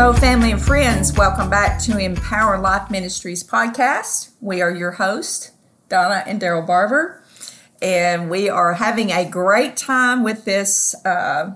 Hello, family and friends. Welcome back to Empower Life Ministries podcast. We are your hosts, Donna and Daryl Barber, and we are having a great time with this uh,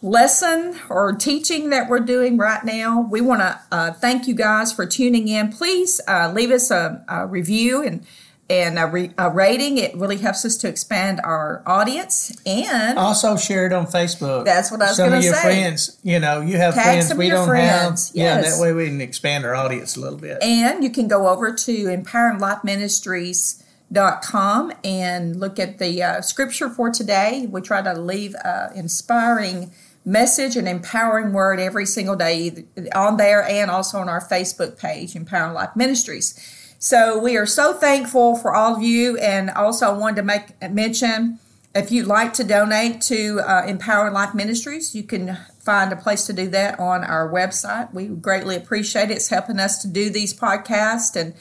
lesson or teaching that we're doing right now. We want to uh, thank you guys for tuning in. Please uh, leave us a, a review and and a, re, a, rating. It really helps us to expand our audience. And also share it on Facebook. That's what I was going to say. Some of your friends, you know, you have Tag friends some we your don't friends. have. Yes. Yeah, that way we can expand our audience a little bit. And you can go over to Empowering Life Ministries. Dot com and look at the uh, scripture for today. We try to leave uh, inspiring message and empowering word every single day on there and also on our Facebook page, Empowering Life Ministries. So we are so thankful for all of you, and also I wanted to make mention if you'd like to donate to uh, Empowering Life Ministries, you can find a place to do that on our website. We greatly appreciate it. It's helping us to do these podcasts and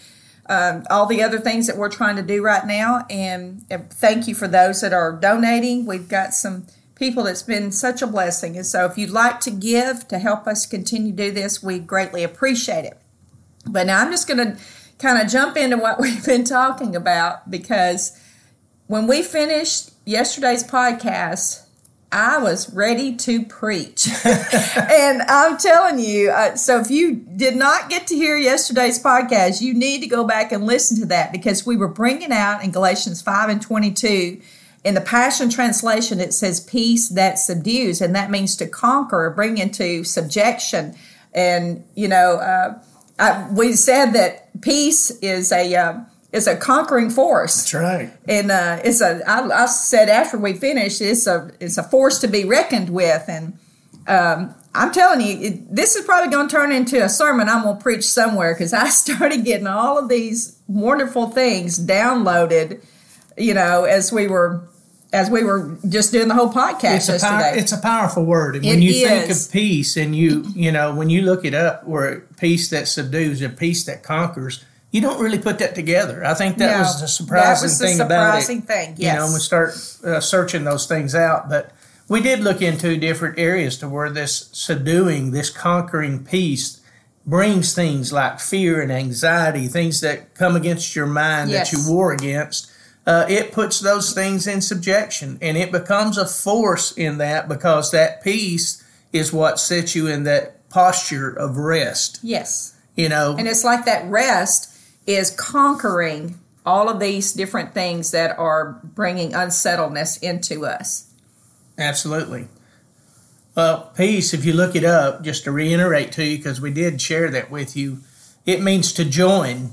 um, all the other things that we're trying to do right now. And thank you for those that are donating. We've got some people that's been such a blessing. And so if you'd like to give to help us continue to do this, we greatly appreciate it. But now I'm just going to kind of jump into what we've been talking about because when we finished yesterday's podcast, I was ready to preach. and I'm telling you, uh, so if you did not get to hear yesterday's podcast, you need to go back and listen to that because we were bringing out in Galatians 5 and 22. In the Passion Translation, it says peace that subdues, and that means to conquer or bring into subjection. And, you know, uh, I, we said that peace is a. Uh, is a conquering force. That's right. And uh, it's a. I, I said after we finished, it's a it's a force to be reckoned with. And um, I'm telling you, it, this is probably going to turn into a sermon I'm going to preach somewhere because I started getting all of these wonderful things downloaded. You know, as we were as we were just doing the whole podcast it's a yesterday. Power, it's a powerful word. And It when you is. think of peace and you, you know, when you look it up where peace that subdues and peace that conquers, you don't really put that together. I think that No, was the surprising that was the thing surprising about it. thing, You know, yes. we start uh, searching those things out, but we did look into different areas to where this subduing, this conquering peace brings things like fear and anxiety, things that come against your mind Yes. that you war against. Uh, it puts those things in subjection and it becomes a force in that because that peace is what sets you in that posture of rest. yes. You know, And it's like that rest is conquering all of these different things that are bringing unsettledness into us. Absolutely. Well, peace, if you look it up, just to reiterate to you, because we did share that with you, it means to join.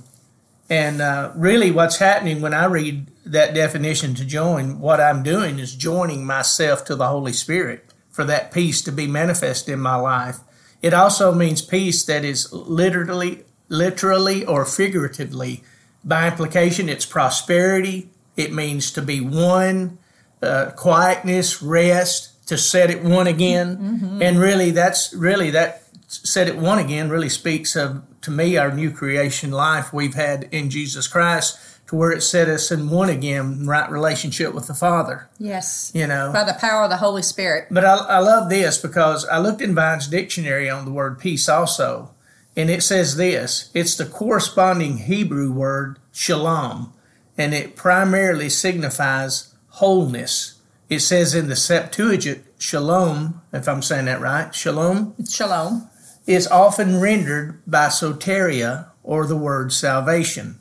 And uh, really, what's happening when I read that definition to join, what I'm doing is joining myself to the Holy Spirit for that peace to be manifest in my life. It also means peace that is literally, literally or figuratively. By implication, it's prosperity. It means to be one, uh, quietness, rest, to set it one again. And really, that's really that set it one again really speaks of, to me, our new creation life we've had in Jesus Christ to where it set us in one again, right relationship with the Father, Yes. you know. By the power of the Holy Spirit. But I, I love this because I looked in Vine's dictionary on the word peace also, and it says this it's the corresponding Hebrew word shalom, and it primarily signifies wholeness. It says in the Septuagint, shalom, if I'm saying that right, shalom Shalom. Is often rendered by soteria or the word salvation.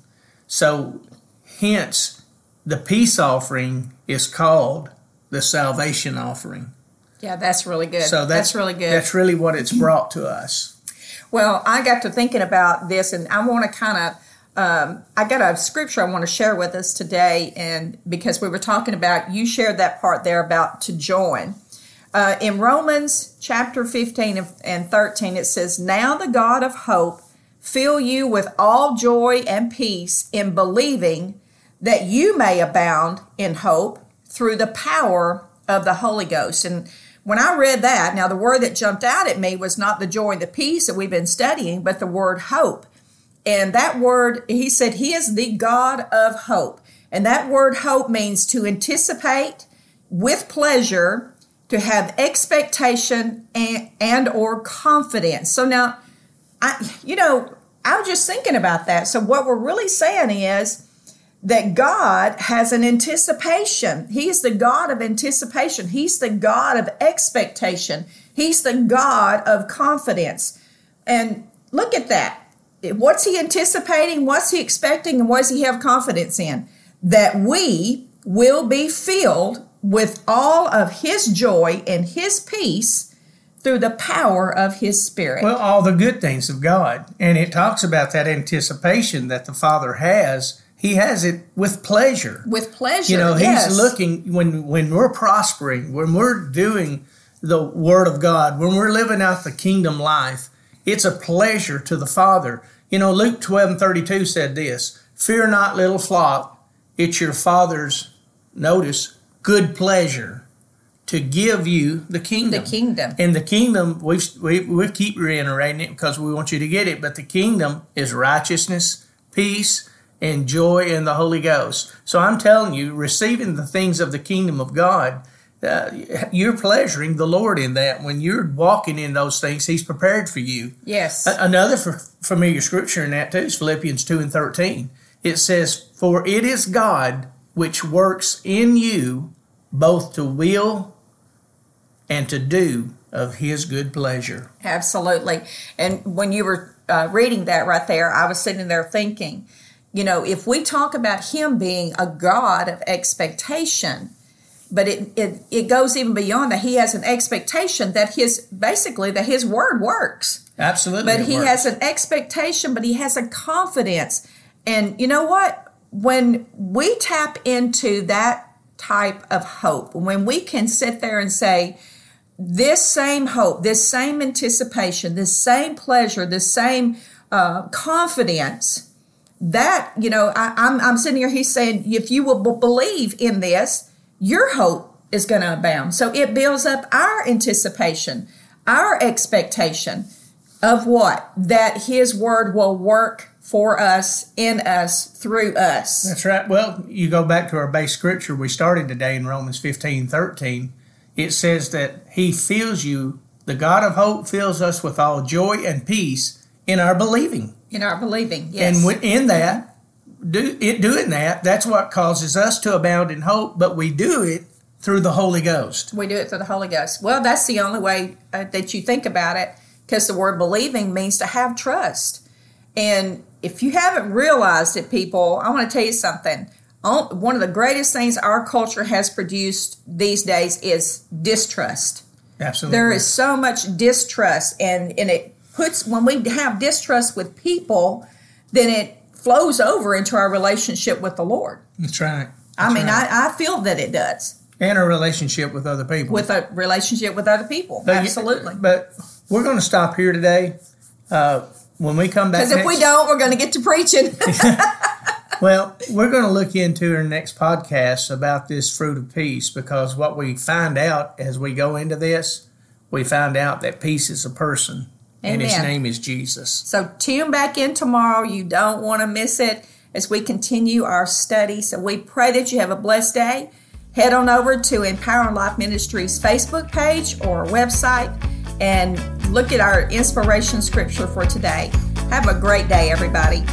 So, hence, the peace offering is called the salvation offering. Yeah, that's really good. So that's, really good. That's really what it's brought to us. Well, I got to thinking about this, and I want to kind of. Um, I got a scripture I want to share with us today, and because we were talking about, you shared that part there about to join. Uh, in Romans chapter 15 and- and 13, it says, Now the God of hope fill you with all joy and peace in believing that you may abound in hope through the power of the Holy Ghost. And when I read that, now the word that jumped out at me was not the joy and the peace that we've been studying, but the word hope. And that word, he said, He is the God of hope. And that word hope means to anticipate with pleasure, to have expectation and, and or confidence. So now, I you know I was just thinking about that. So what we're really saying is that God has an anticipation. He's the God of anticipation. He's the God of expectation. He's the God of confidence. And look at that. What's he anticipating? What's he expecting? And what does he have confidence in? That we will be filled with all of his joy and his peace through the power of his spirit. Well, all the good things of God. And it talks about that anticipation that the Father has. He has it with pleasure. With pleasure. You know, yes. he's looking when when we're prospering, when we're doing the word of God, when we're living out the kingdom life, it's a pleasure to the Father. You know, Luke 12 and 32 said this Fear not, little flock, it's your Father's, notice, good pleasure to give you the kingdom. The kingdom. And the kingdom, we, we, we keep reiterating it because we want you to get it, but the kingdom is righteousness, peace, and joy in the Holy Ghost. So I'm telling you, receiving the things of the kingdom of God, uh, you're pleasuring the Lord in that. When you're walking in those things, He's prepared for you. Yes. Another familiar scripture in that too is Philippians 2 and 13. It says, For it is God which works in you both to will and to do of his good pleasure. Absolutely. And when you were uh, reading that right there, I was sitting there thinking, you know, if we talk about him being a God of expectation, but it, it, it goes even beyond that. He has an expectation that his, basically, that his word works. Absolutely. But he works. has an expectation, but he has a confidence. And you know what? When we tap into that type of hope, when we can sit there and say, this same hope, this same anticipation, this same pleasure, this same uh, confidence, that, you know, I, I'm, I'm sitting here, he's saying, if you will b- believe in this, your hope is going to abound. So it builds up our anticipation, our expectation of what? That his word will work for us, in us, through us. That's right. Well, you go back to our base scripture we started today in Romans 15 13. It says that he fills you, the God of hope fills us with all joy and peace in our believing. In our believing, yes. And in that, do it doing that, that's what causes us to abound in hope, but we do it through the Holy Ghost. We do it through the Holy Ghost. Well, that's the only way uh, that you think about it because the word believing means to have trust. And if you haven't realized it, people, I want to tell you something. One of the greatest things our culture has produced these days is distrust. Absolutely. There is so much distrust, and, and it puts, when we have distrust with people, then it flows over into our relationship with the Lord. That's right. I mean, right. I, I feel that it does. And a relationship with other people. With a relationship with other people. But, Absolutely. But we're going to stop here today. Uh, when we come back, because if we don't, we're going to get to preaching. well, we're going to look into our next podcast about this fruit of peace because what we find out as we go into this, we find out that peace is a person, Amen. and his name is Jesus. So tune back in tomorrow. You don't want to miss it as we continue our study. So we pray that you have a blessed day. Head on over to Empowering Life Ministries Facebook page or website and look at our inspiration scripture for today. Have a great day, everybody.